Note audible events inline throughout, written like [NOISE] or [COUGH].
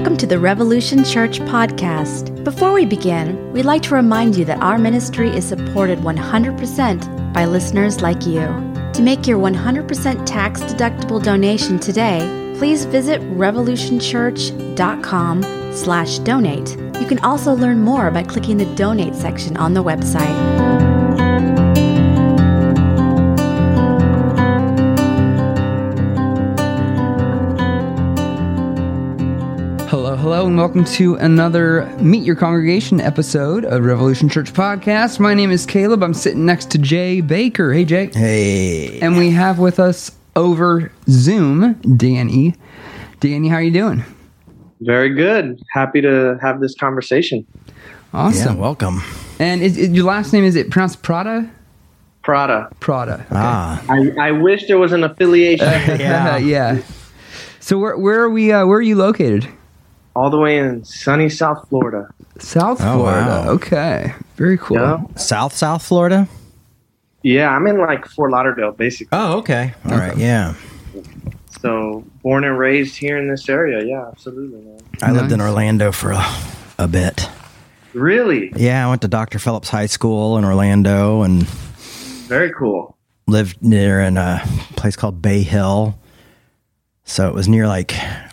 Welcome to the Revolution Church podcast. Before we begin, we'd like to remind you that our ministry is supported 100% by listeners like you. To make your 100% tax deductible donation today, please visit revolutionchurch.com/donate. You can also learn more by clicking the donate section on the website. And welcome to another Meet Your Congregation episode of Revolution Church Podcast. My name is Caleb. I'm sitting next to Jay Bakker. Hey, Jay. Hey. And we have with us over Zoom Danny. Danny, how are you doing? Very good. Happy to have this conversation. Awesome. Yeah, welcome. And is, is your last name is it pronounced Prada? Prada. Prada. Okay. Ah. I, I wish there was an affiliation [LAUGHS] yeah. [LAUGHS] yeah. So where where are we? Uh, where are you located? All the way in sunny South Florida. South Oh, Florida. wow. Okay. Very cool. Yeah. South South Florida? Yeah, I'm in like Fort Lauderdale, basically. Oh, okay. All right. Yeah. So born and raised here in this area. Yeah, absolutely, man. I lived in Orlando for a, a bit. Really, Yeah, I went to Dr. Phillips High School in Orlando and very cool. lived near in a place called Bay Hill. So it was near like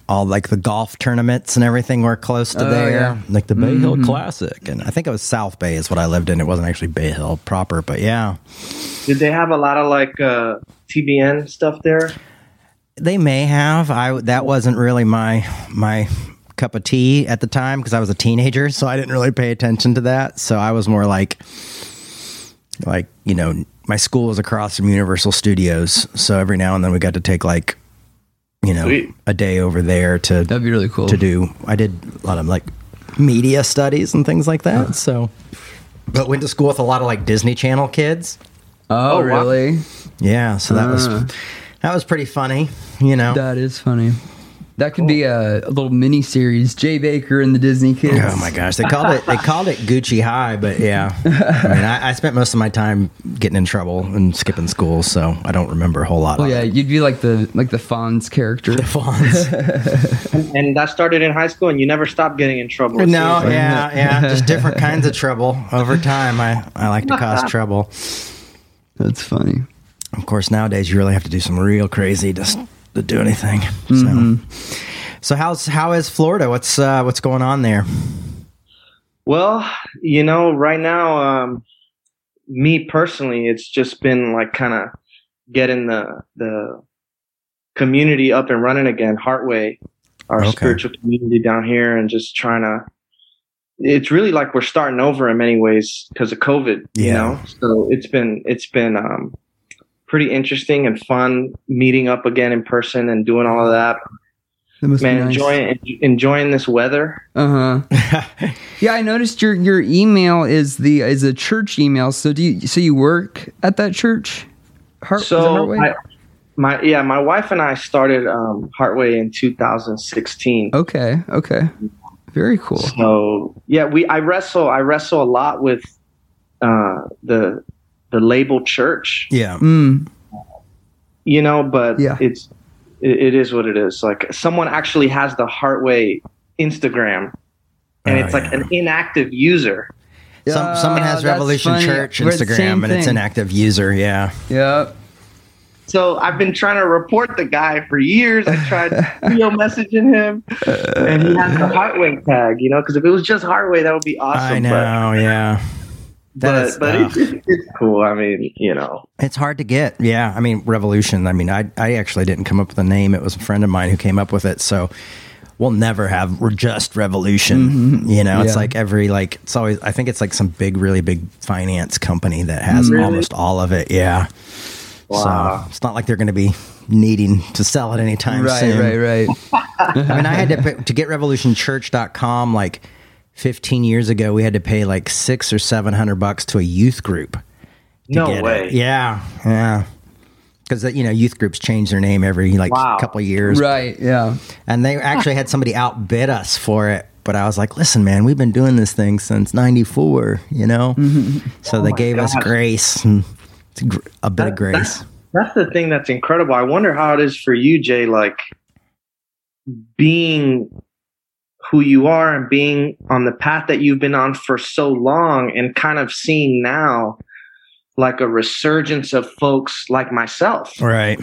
all like the golf tournaments and everything were close to Oh, there. yeah. Like the Bay Hill Classic. And I think it was South Bay is what I lived in. It wasn't actually Bay Hill proper, but yeah. Did they have a lot of like uh, TBN stuff there? They may have. I that wasn't really my my cup of tea at the time because I was a teenager, so I didn't really pay attention to that. So I was more like like, you know, my school was across from Universal Studios, so every now and then we got to take like you know, Sweet. a day over there to That'd be really cool. to do. I did a lot of like media studies and things like that. So but went to school with a lot of like Disney Channel kids. Oh, Oh, wow. really? Yeah, so that was Ah. that was pretty funny, you know. That is funny. That could be a, a little mini series. Jay Bakker and the Disney oh, Kids. Oh my gosh, they called it they called it Gucci High, but yeah, I mean, I, I spent most of my time getting in trouble and skipping school, so I don't remember a whole lot. Oh of yeah, it. you'd be like the like the Fonz character. The Fonz. And that started in high school, and you never stopped getting in trouble. it no, seems like. yeah, yeah, just different kinds of trouble over time. I I like to cause [LAUGHS] trouble. That's funny. Of course, nowadays you really have to do some real crazy just to do anything. Mm-hmm. So, so how's how is Florida? What's uh, what's going on there? Well, you know, right now, um, me personally, it's just been like kind of getting the the community up and running again. Heartway, our Okay. spiritual community down here, and just trying to. It's really like we're starting over in many ways because of COVID. You know, so it's been it's been um, pretty interesting and fun meeting up again in person and doing all of that. That must Man, be nice. enjoying enjoying this weather. Uh huh. [LAUGHS] yeah, I noticed your your email is the is a church email. So do you so you work at that church? Heart, So Heartway? I, my yeah, my wife and I started um, Heartway in 2016. okay, okay, very cool. So yeah, we I wrestle I wrestle a lot with uh, the the label church, yeah, Mm, you know, but Yeah. it's it, it is what it is. Like someone actually has the Heartway Instagram, and Oh, it's like yeah. an inactive user. Some, Yeah, someone has that's Revolution funny. Church We're Instagram and it's an active user. Yeah. Yep. So I've been trying to report the guy for years. I tried [LAUGHS] video messaging him, and he has the Heartway tag. You know, because if it was just Heartway, that would be awesome. I but- know. yeah. That but is- but uh, it's, it's cool. I mean, you know, It's hard to get. Yeah. I mean, Revolution. I mean, I, I actually didn't come up with the name. It was a friend of mine who came up with it. So we'll never have, we're just Revolution. You know, it's like every, like, it's always, I think it's like some big, really big finance company that has Really? almost all of it. Yeah. Wow. So it's not like they're going to be needing to sell it anytime Right, soon. right, right. Right. [LAUGHS] I mean, I had to [LAUGHS] pay, to get revolutionchurch.com like 15 years ago. We had to pay like six or seven hundred bucks to a youth group. no get it. way. Yeah, yeah. Because you know, youth groups change their name every like Wow. couple of years, right. Yeah. and they actually had somebody outbid us for it. But I was like, listen, man, we've been doing this thing since '94. You know, [LAUGHS] so they Oh my gave us grace and a gr- a bit of That- grace. That's the thing that's incredible. I wonder how it is for you, Jay. Like being who you are and being on the path that you've been on for so long and kind of seeing now like a resurgence of folks like myself. Right.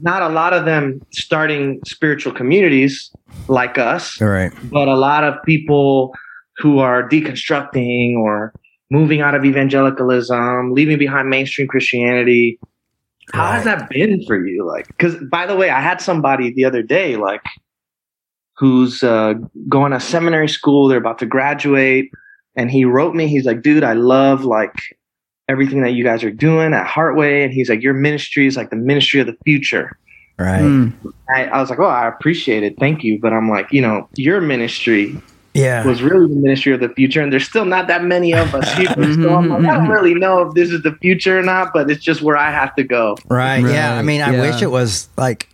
Not a lot of them starting spiritual communities like us, Right. but a lot of people who are deconstructing or moving out of evangelicalism, leaving behind mainstream Christianity. How has that been for you? Like, because by the way, I had somebody the other day, like, who's uh, going to seminary school. They're about to graduate, and he wrote me. He's like, "Dude, I love like everything that you guys are doing at Heartway," and he's like, "Your ministry is like the ministry of the future." Right. Mm. I, I was like, "Oh, I appreciate it, thank you," but I'm like, you know, your ministry Yeah. was really the ministry of the future, and there's still not that many of us here. [LAUGHS] so I'm like, I don't really know if this is the future or not, but it's just where I have to go. Right. Yeah. I Right, mean, I yeah. wish it was like,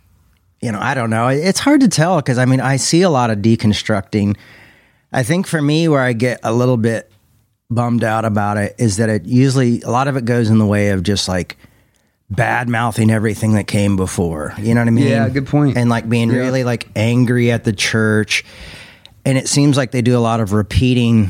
you know, I don't know. It's hard to tell because I mean, I see a lot of deconstructing. I think for me, where I get a little bit bummed out about it is that it usually, a lot of it goes in the way of just like bad mouthing everything that came before. You know what I mean? Yeah, good point. And like being Yeah. really like angry at the church. And it seems like they do a lot of repeating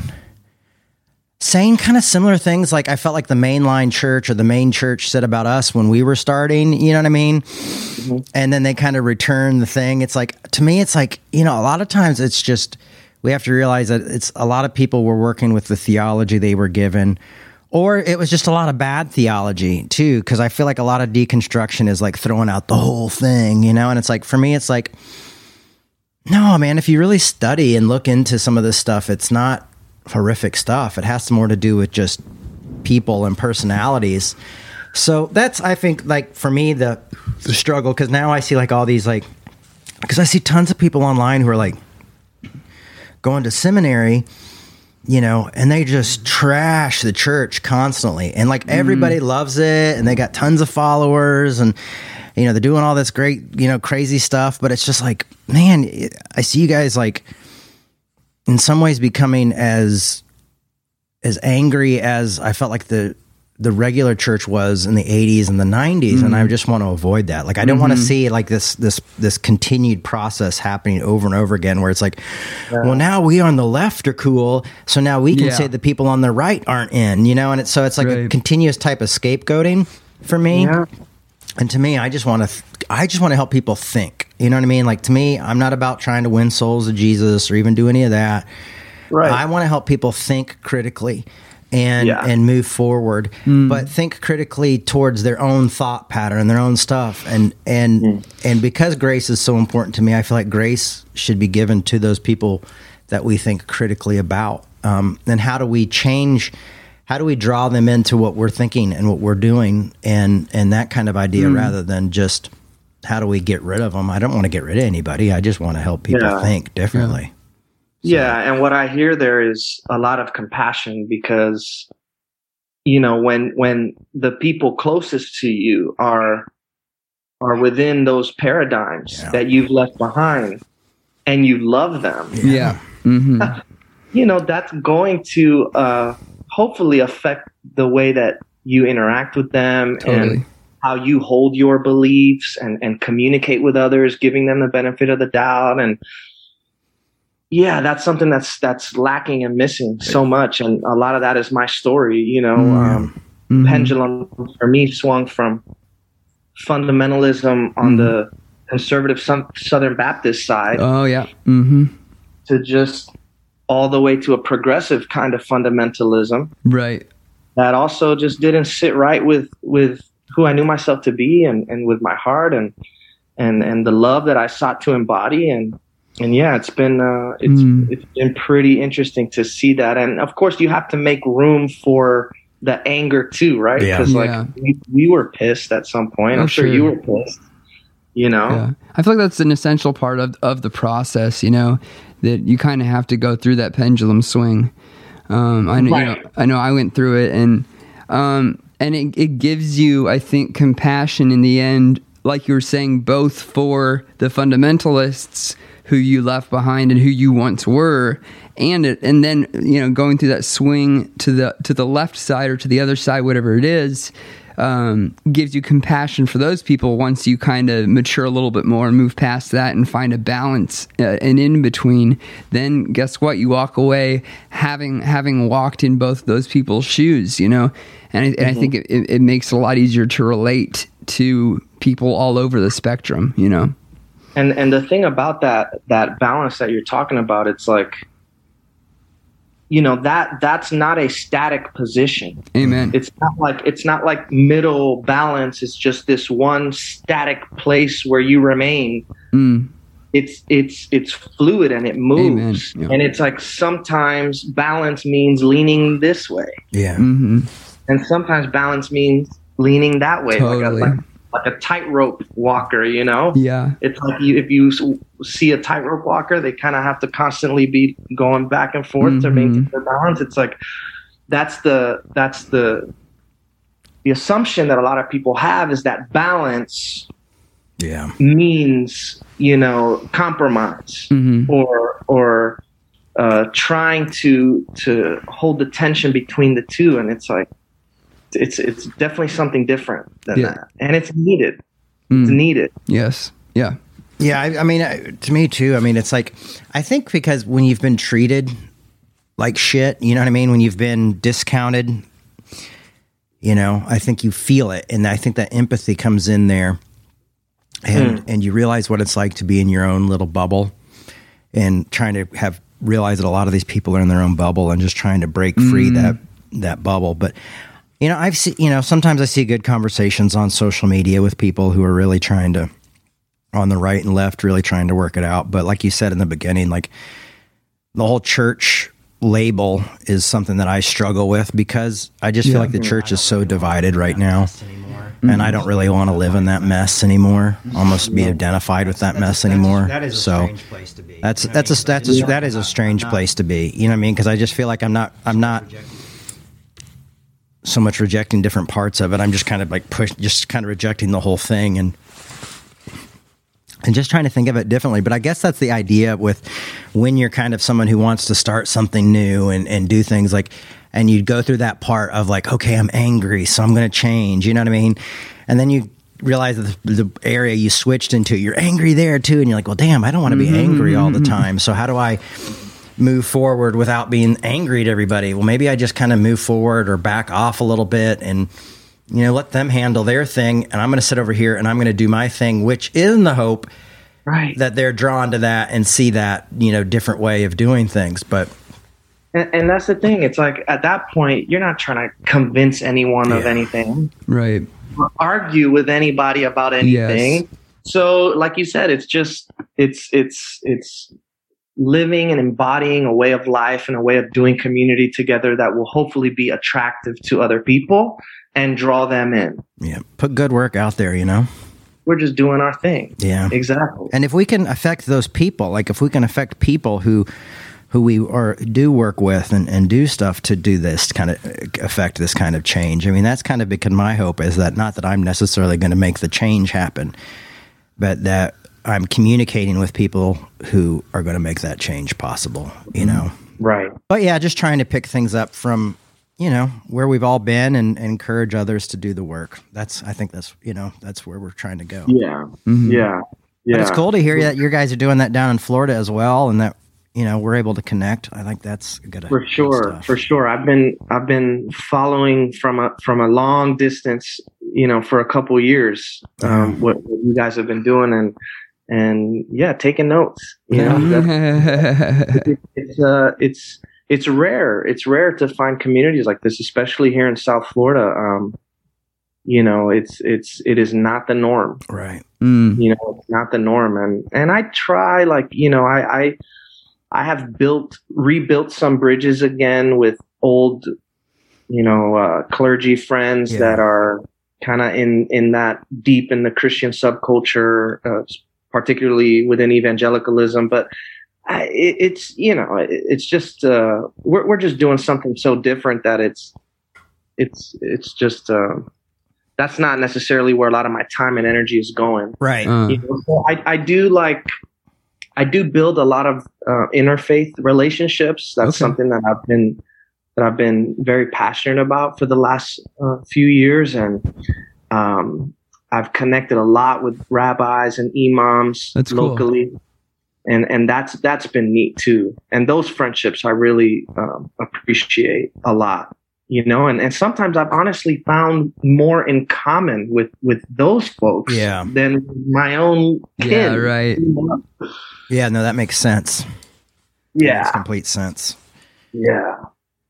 saying kind of similar things like I felt like the mainline church or the main church said about us when we were starting, you know what I mean? Mm-hmm. And then they kind of return the thing. It's like to me it's like, you know, a lot of times it's just we have to realize that it's a lot of people were working with the theology they were given or it was just a lot of bad theology too because I feel like a lot of deconstruction is like throwing out the whole thing, you know? And it's like for me it's like no, man, if you really study and look into some of this stuff, it's not horrific stuff. It has more to do with just people and personalities. So that's I think like for me the the struggle cuz now I see like all these like cuz I see tons of people online who are like going to seminary you know, and they just trash the church constantly. And like mm-hmm. everybody loves it and they got tons of followers and you know, they're doing all this great, you know, crazy stuff, but it's just like, man, I see you guys like in some ways becoming as as angry as I felt like the the regular church was in the 80s and the 90s and I mm-hmm. just want to avoid that. Like I don't want to mm-hmm. see like this this this continued process happening over and over again where it's like well now we on the left are cool so now we can Yeah. say the people on the right aren't in, you know, and it's so it's like a continuous type of scapegoating for me. Yeah. And to me, I just want to, th- I just want to help people think. You know what I mean? Like to me, I'm not about trying to win souls to Jesus or even do any of that. Right. I want to help people think critically and Yeah. and move forward, but think critically towards their own thought pattern, their own stuff, and and and because grace is so important to me, I feel like grace should be given to those people that we think critically about. Um, and how do we change? How do we draw them into what we're thinking and what we're doing, and and that kind of idea, rather than just how do we get rid of them? I don't want to get rid of anybody. I just want to help people Yeah. think differently. Yeah, and what I hear there is a lot of compassion because you know when when the people closest to you are are within those paradigms Yeah. that you've left behind and you love them, Yeah. hmm [LAUGHS] you know that's going to uh, hopefully affect the way that you interact with them Totally. and how you hold your beliefs and, and communicate with others, giving them the benefit of the doubt. And yeah, that's something that's that's lacking and missing so much. And a lot of that is my story. You know, um, Mhm. pendulum for me swung from fundamentalism on the conservative Southern Baptist side Oh yeah. hmm to just all the way to a progressive kind of fundamentalism Right. that also just didn't sit right with with who I knew myself to be and, and with my heart and and and the love that I sought to embody and and yeah it's been uh, it's Mm. it's been pretty interesting to see that and of course you have to make room for the anger too right because Yeah. like we, we were pissed at some point Oh, I'm sure, sure. you were pissed you know Yeah. I feel like that's an essential part of, of the process, you know, that you kind of have to go through that pendulum swing. Um, I know, you know, I know I went through it and, um, and it, it gives you, I think, compassion in the end, like you were saying, both for the fundamentalists who you left behind and who you once were, and it, and then you know going through that swing to the to the left side or to the other side, whatever it is, um, gives you compassion for those people once you kind of mature a little bit more and move past that and find a balance uh, and in between then guess what? You walk away having having walked in both those people's shoes you know? And I, and I think it, it, it makes it a lot easier to relate to people all over the spectrum you know? And and the thing about that that balance that you're talking about it's like you know that that's not a static position amen it's not like it's not like middle balance it's just this one static place where you remain mm. it's it's it's fluid and it moves Amen. Yeah. and it's like sometimes balance means leaning this way Yeah. hmm and sometimes balance means leaning that way Totally. like a like, like a tightrope walker you know yeah it's like you, if you see a tightrope walker, they kind of have to constantly be going back and forth to Mhm. maintain their balance. It's like that's the that's the the assumption that a lot of people have is that balance Yeah. means you know compromise hmm or or uh, trying to to hold the tension between the two, and it's like it's it's definitely something different than Yeah. that, and it's needed. Mm. It's needed. yes yeah Yeah, I, I mean, to me too. I mean, it's like I think because when you've been treated like shit, you know what I mean. When you've been discounted, you know, I think you feel it, and I think that empathy comes in there, and and you realize what it's like to be in your own little bubble, and trying to have realize that a lot of these people are in their own bubble and just trying to break free that that bubble, but. You know, I've seen. You know, sometimes I see good conversations on social media with people who are really trying to on the right and left really trying to work it out. But like you said in the beginning, like the whole church label is something that I struggle with because I just feel like the church is so divided right now. And I don't really want to live in that mess anymore. Almost be identified with that mess anymore. That is a so strange place to be. that's You know that's what I a mean? that's a, that is a I'm strange place to be. You know what I mean? Because I just feel like I'm not I'm not rejecting- so much rejecting different parts of it. I'm just kind of like push, just kind of rejecting the whole thing and and just trying to think of it differently. But I guess that's the idea with when you're kind of someone who wants to start something new and and do things like and you go through that part of like, okay, I'm angry, so I'm going to change. You know what I mean? And then you realize that the, the area you switched into, you're angry there too, and you're like, well, damn, I don't want to be mm-hmm, angry all the mm-hmm. time. So how do I? Move forward without being angry at everybody. Well, maybe I just kind of move forward or back off a little bit and you know let them handle their thing and I'm going to sit over here and I'm going to do my thing, which is in the hope Right. that they're drawn to that and see that, you know, different way of doing things. But And, and that's the thing. It's like at that point, you're not trying to convince anyone of anything, right or argue with anybody about anything. So, like you said, it's just it's it's it's living and embodying a way of life and a way of doing community together that will hopefully be attractive to other people and draw them in. yeah, put good work out there, you know. We're just doing our thing. Yeah. Exactly. And if we can affect those people, like if we can affect people who who we are do work with and, and do stuff to do this kind of affect this kind of change. I mean, that's kind of become my hope is that not that I'm necessarily going to make the change happen, but that I'm communicating with people who are going to make that change possible, you know. Right. But yeah, just trying to pick things up from, you know, where we've all been and, and encourage others to do the work. That's I think that's, you know, that's where we're trying to go. Yeah. Mhm. Yeah. Yeah. But it's cool to hear that you guys are doing that down in Florida as well, and that you know we're able to connect. I think that's good. for sure stuff. for sure i've been i've been following from a from a long distance you know for a couple years um what, what you guys have been doing and and yeah taking notes you know [LAUGHS] That's- it's uh it's it's rare it's rare to find communities like this especially here in south florida um you know it's it's it is not the norm Right. Mm. you know it's not the norm and and i try like you know i i i have built rebuilt some bridges again with old you know uh clergy friends Yeah. that are kind of in in that deep in the christian subculture uh, particularly within evangelicalism but it, it's you know it, it's just uh we're, we're just doing something so different that it's it's it's just uh that's not necessarily where a lot of my time and energy is going Right. Uh, you know, so I, I do like I do build a lot of uh, interfaith relationships. That's Okay. something that I've been that I've been very passionate about for the last uh, few years, and um, I've connected a lot with rabbis and imams That's cool. locally, and and that's that's been neat too. And those friendships I really um, appreciate a lot, you know. And and sometimes I've honestly found more in common with with those folks Yeah. than my own kin. Yeah, right. Yeah, no, that makes sense. Makes Yeah, complete sense. yeah,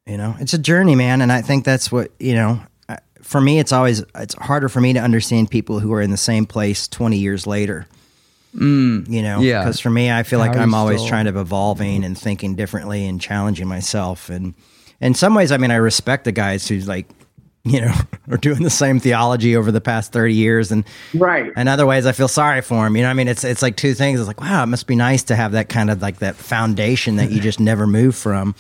You know, it's a journey, man, and I think that's what you know. I- For me, it's always it's harder for me to understand people who are in the same place twenty years later. Mm, You know, Yeah. Because for me, I feel like How I'm always still- trying to evolving and thinking differently and challenging myself. And in some ways, I mean, I respect the guys who's like, you know, [LAUGHS] are doing the same theology over the past thirty years, and right. And other ways, I feel sorry for him. You know, what I mean, it's it's like two things. It's like, wow, it must be nice to have that kind of like that foundation that you [LAUGHS] just never move from.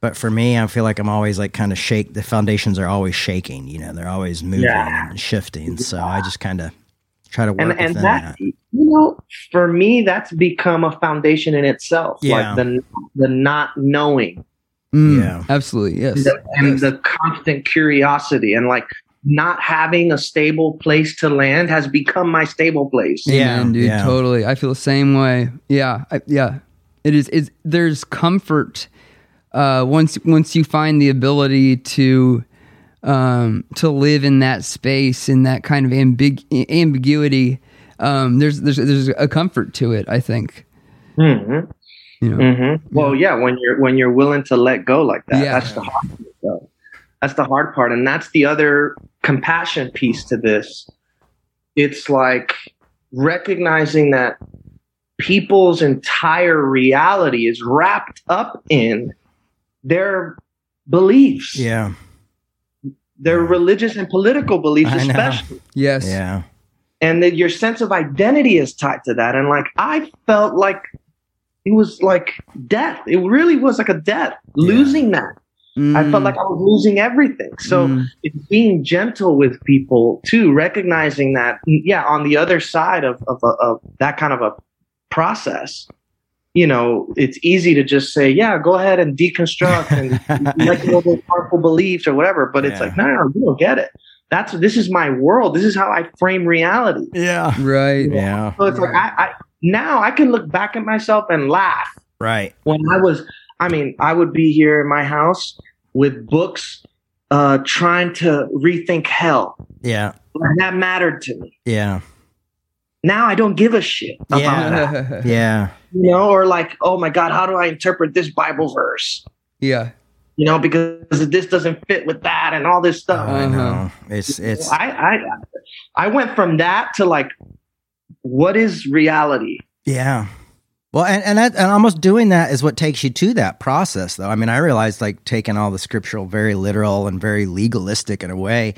But for me, I feel like I'm always like kind of shake. The foundations are always shaking. You know, they're always moving Yeah. and shifting. So I just kind of try to work and and that, that. you know for me that's become a foundation in itself Yeah. like the the not knowing mm, Yeah. absolutely. Yes. the, and Yes. the constant curiosity and like not having a stable place to land has become my stable place Yeah, Amen, dude. yeah. Totally. I feel the same way. Yeah. I, yeah. It is. Is there's comfort uh, once once you find the ability to um, to live in that space in that kind of ambig- ambiguity. Um, there's there's there's a comfort to it. I think. hmm You know. hmm well yeah when you're when you're willing to let go like that Yeah. that's the hard part though. that's the hard part and that's the other compassion piece to this it's like recognizing that people's entire reality is wrapped up in their beliefs. Yeah, their religious and political beliefs I know. especially. Yes. yeah, and that your sense of identity is tied to that. And like i felt like it was like death. It really was like a death. Losing that. I felt Mm, like i was losing everything. So mm, it's being gentle with people too recognizing that yeah on the other side of, of, of that kind of a process you know it's easy to just say yeah go ahead and deconstruct and [LAUGHS] let go of those harmful beliefs or whatever but it's Yeah. like no no no you don't get it that's this is my world this is how i frame reality yeah, right. yeah. so it's like I, I now I can look back at myself and laugh. Right. When I was, I mean, I would be here in my house with books, uh, trying to rethink hell. Yeah, And that mattered to me. yeah, Now I don't give a shit about Yeah. that. [LAUGHS] yeah, You know, or like, oh my God, how do I interpret this Bible verse? yeah. You know, because this doesn't fit with that and all this stuff. I know. It's it's I, I I went from that to like, what is reality? Yeah. Well, and and, that, and almost doing that is what takes you to that process, though. I mean, I realized like taking all the scriptural, very literal and very legalistic in a way,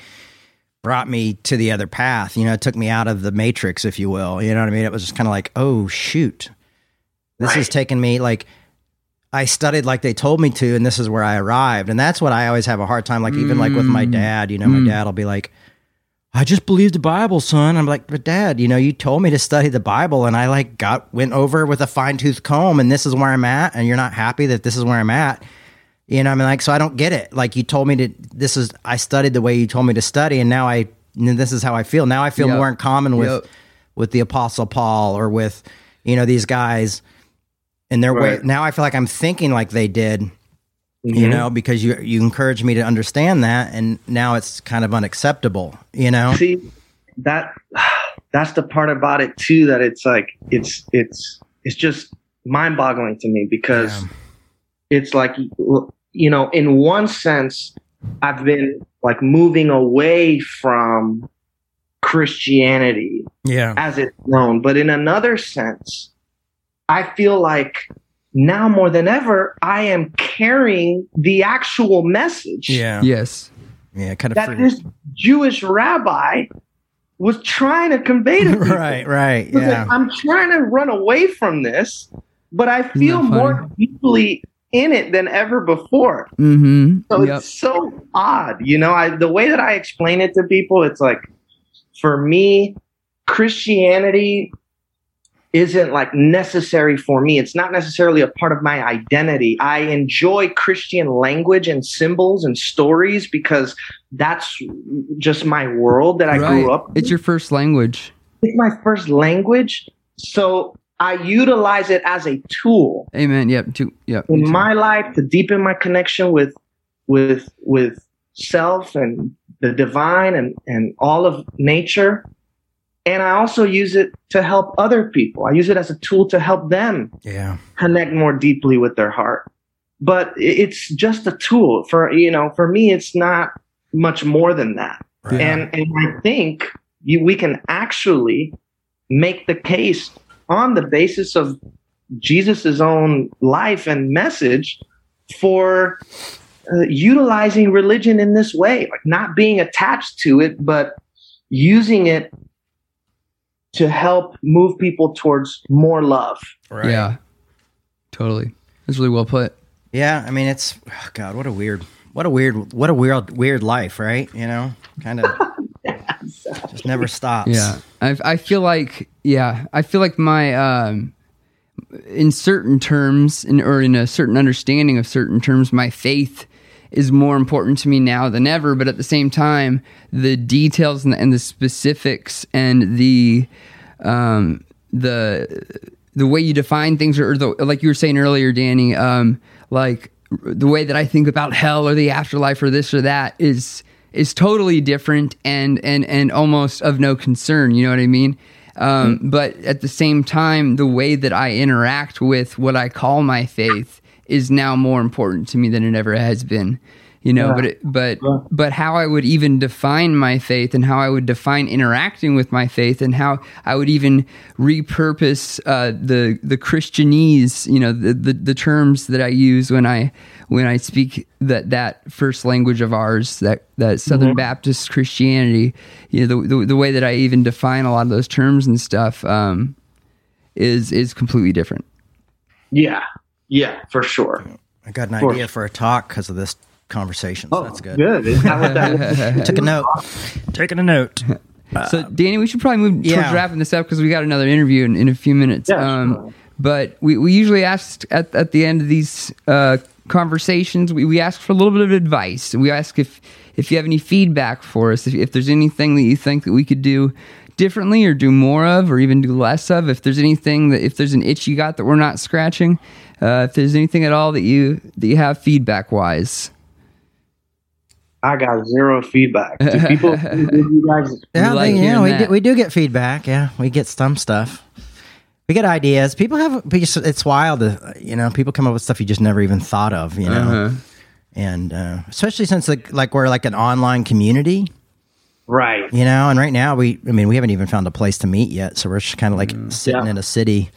brought me to the other path. You know, it took me out of the matrix, if you will. You know what I mean? It was just kind of like, oh shoot, this has Right. taken me like. I studied like they told me to, and this is where I arrived. And that's what I always have a hard time. Like even like with my Mm. dad, you know, my Mm. dad will be like, I just believe the Bible, son. I'm like, but dad, you know, you told me to study the Bible and I like got went over with a fine tooth comb and this is where I'm at and you're not happy that this is where I'm at. You know, I mean like so I don't get it. Like you told me to this is I studied the way you told me to study and now I and this is how I feel. Now I feel Yep. more in common with Yep. with the apostle Paul or with you know these guys and their way now I feel like I'm thinking like they did you Mhm. know, because you you encourage me to understand that, and now it's kind of unacceptable, you know. See that that's the part about it too that it's like it's it's it's just mind boggling to me because Yeah. it's like you know in one sense I've been like moving away from Christianity Yeah, as it's known, but in another sense, I feel like now more than ever I am carrying the actual message yeah, Yes. yeah, kind of that free- this Jewish rabbi was trying to convey to [LAUGHS] people. right, right, It's like, yeah, I'm trying to run away from this, but I feel more deeply in it than ever before. Mm-hmm. So yep. it's so odd, you know. I the way that I explain it to people, it's like for me, Christianity isn't like necessary for me. It's not necessarily a part of my identity. I enjoy Christian language and symbols and stories because that's just my world that I grew up. In. It's your first language. It's my first language. So I utilize it as a tool. Amen. Yep. To, yep. In my life to deepen my connection with with with self and the divine and, and all of nature. And I also use it to help other people. I use it as a tool to help them Yeah. connect more deeply with their heart. But it's just a tool for, you know, for me, it's not much more than that. Right. And, and I think you, we can actually make the case on the basis of Jesus's own life and message for uh, utilizing religion in this way, like not being attached to it, but using it to help move people towards more love. Right. Yeah. Totally. That's really well put. Yeah, I mean it's oh God, what a weird what a weird what a weird weird life, right? You know? Kind of [LAUGHS] just never stops. Yeah, I, I feel like yeah, I feel like my um, in certain terms, in, or in a certain understanding of certain terms, my faith is more important to me now than ever. But at the same time, the details and the, and the specifics and the um, the the way you define things, or the like you were saying earlier, Danny, um, like the way that I think about hell or the afterlife or this or that is is totally different and and and almost of no concern. You know what I mean? Um, But at the same time, the way that I interact with what I call my faith is now more important to me than it ever has been. You know, Yeah. but it, but Yeah. but how I would even define my faith and how I would define interacting with my faith and how I would even repurpose uh, the the Christianese, you know, the, the the terms that I use when I when I speak that that first language of ours, that that Southern Baptist Christianity, you know, the, the the way that I even define a lot of those terms and stuff um, is is completely different. Yeah. Yeah, for sure. I got an course. idea for a talk because of this conversation. So that's good. Good. Is that [LAUGHS] Took a note. Taking a note. so, Danny, we should probably move towards yeah. wrapping this up because we got another interview in, in a few minutes. Yeah, um, sure. But we, we usually ask at, at the end of these uh, conversations, we, we ask for a little bit of advice. We ask if, if you have any feedback for us, if, if there's anything that you think that we could do differently or do more of or even do less of, if there's anything that, if there's an itch you got that we're not scratching, uh, if there's anything at all that you, that you have feedback wise. I got zero feedback. Do [LAUGHS] people give you guys Yeah, like they- yeah, we that. do, we do get feedback. Yeah, we get some stuff. We get ideas. People have. because It's wild. You know, people come up with stuff you just never even thought of. You know, Uh-huh. and uh, especially since like like we're like an online community. right? You know, and right now we. I mean, we haven't even found a place to meet yet, so we're just kind of like sitting Yeah. in a city.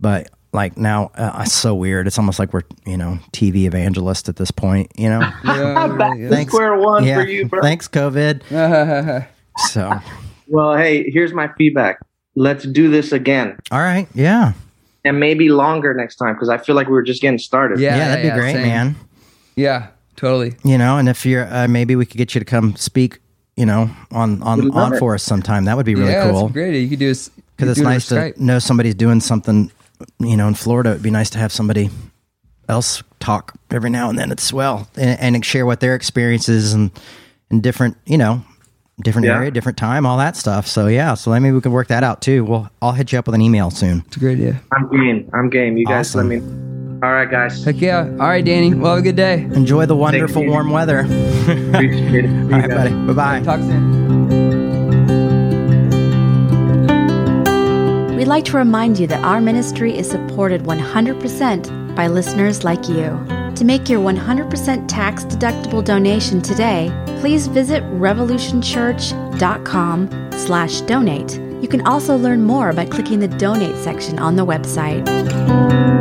But like now, uh, it's so weird. It's almost like we're you know TV evangelist at this point. You know. [LAUGHS] Back to Thanks. square one yeah. for you, bro. Thanks, COVID. [LAUGHS] So, Well, hey, here's my feedback. Let's do this again, all right, yeah, and maybe longer next time because I feel like we were just getting started. Yeah. yeah, that'd be great, same. man. Yeah, totally. You know, and if you're, uh, maybe we could get you to come speak. You know, on on on it. for us sometime. That would be really yeah, cool. that's great. You could do this because it's nice to know somebody's doing something you know in florida it'd be nice to have somebody else talk every now and then as well and, and share what their experiences and in different you know different Yeah. area different time all that stuff so yeah so maybe we can work that out too well i'll hit you up with an email soon It's a great idea. I'm game. I'm game. You guys Awesome. let me. All right, guys. Heck yeah. All right, Danny. Well, have a good day. enjoy the wonderful warm weather Appreciate it. [LAUGHS] All right guys. buddy bye-bye Talk soon. Like to remind you that our ministry is supported 100% by listeners like you. To make your 100% tax deductible donation today, please visit revolutionchurch.com slash donate. You can also learn more by clicking the donate section on the website.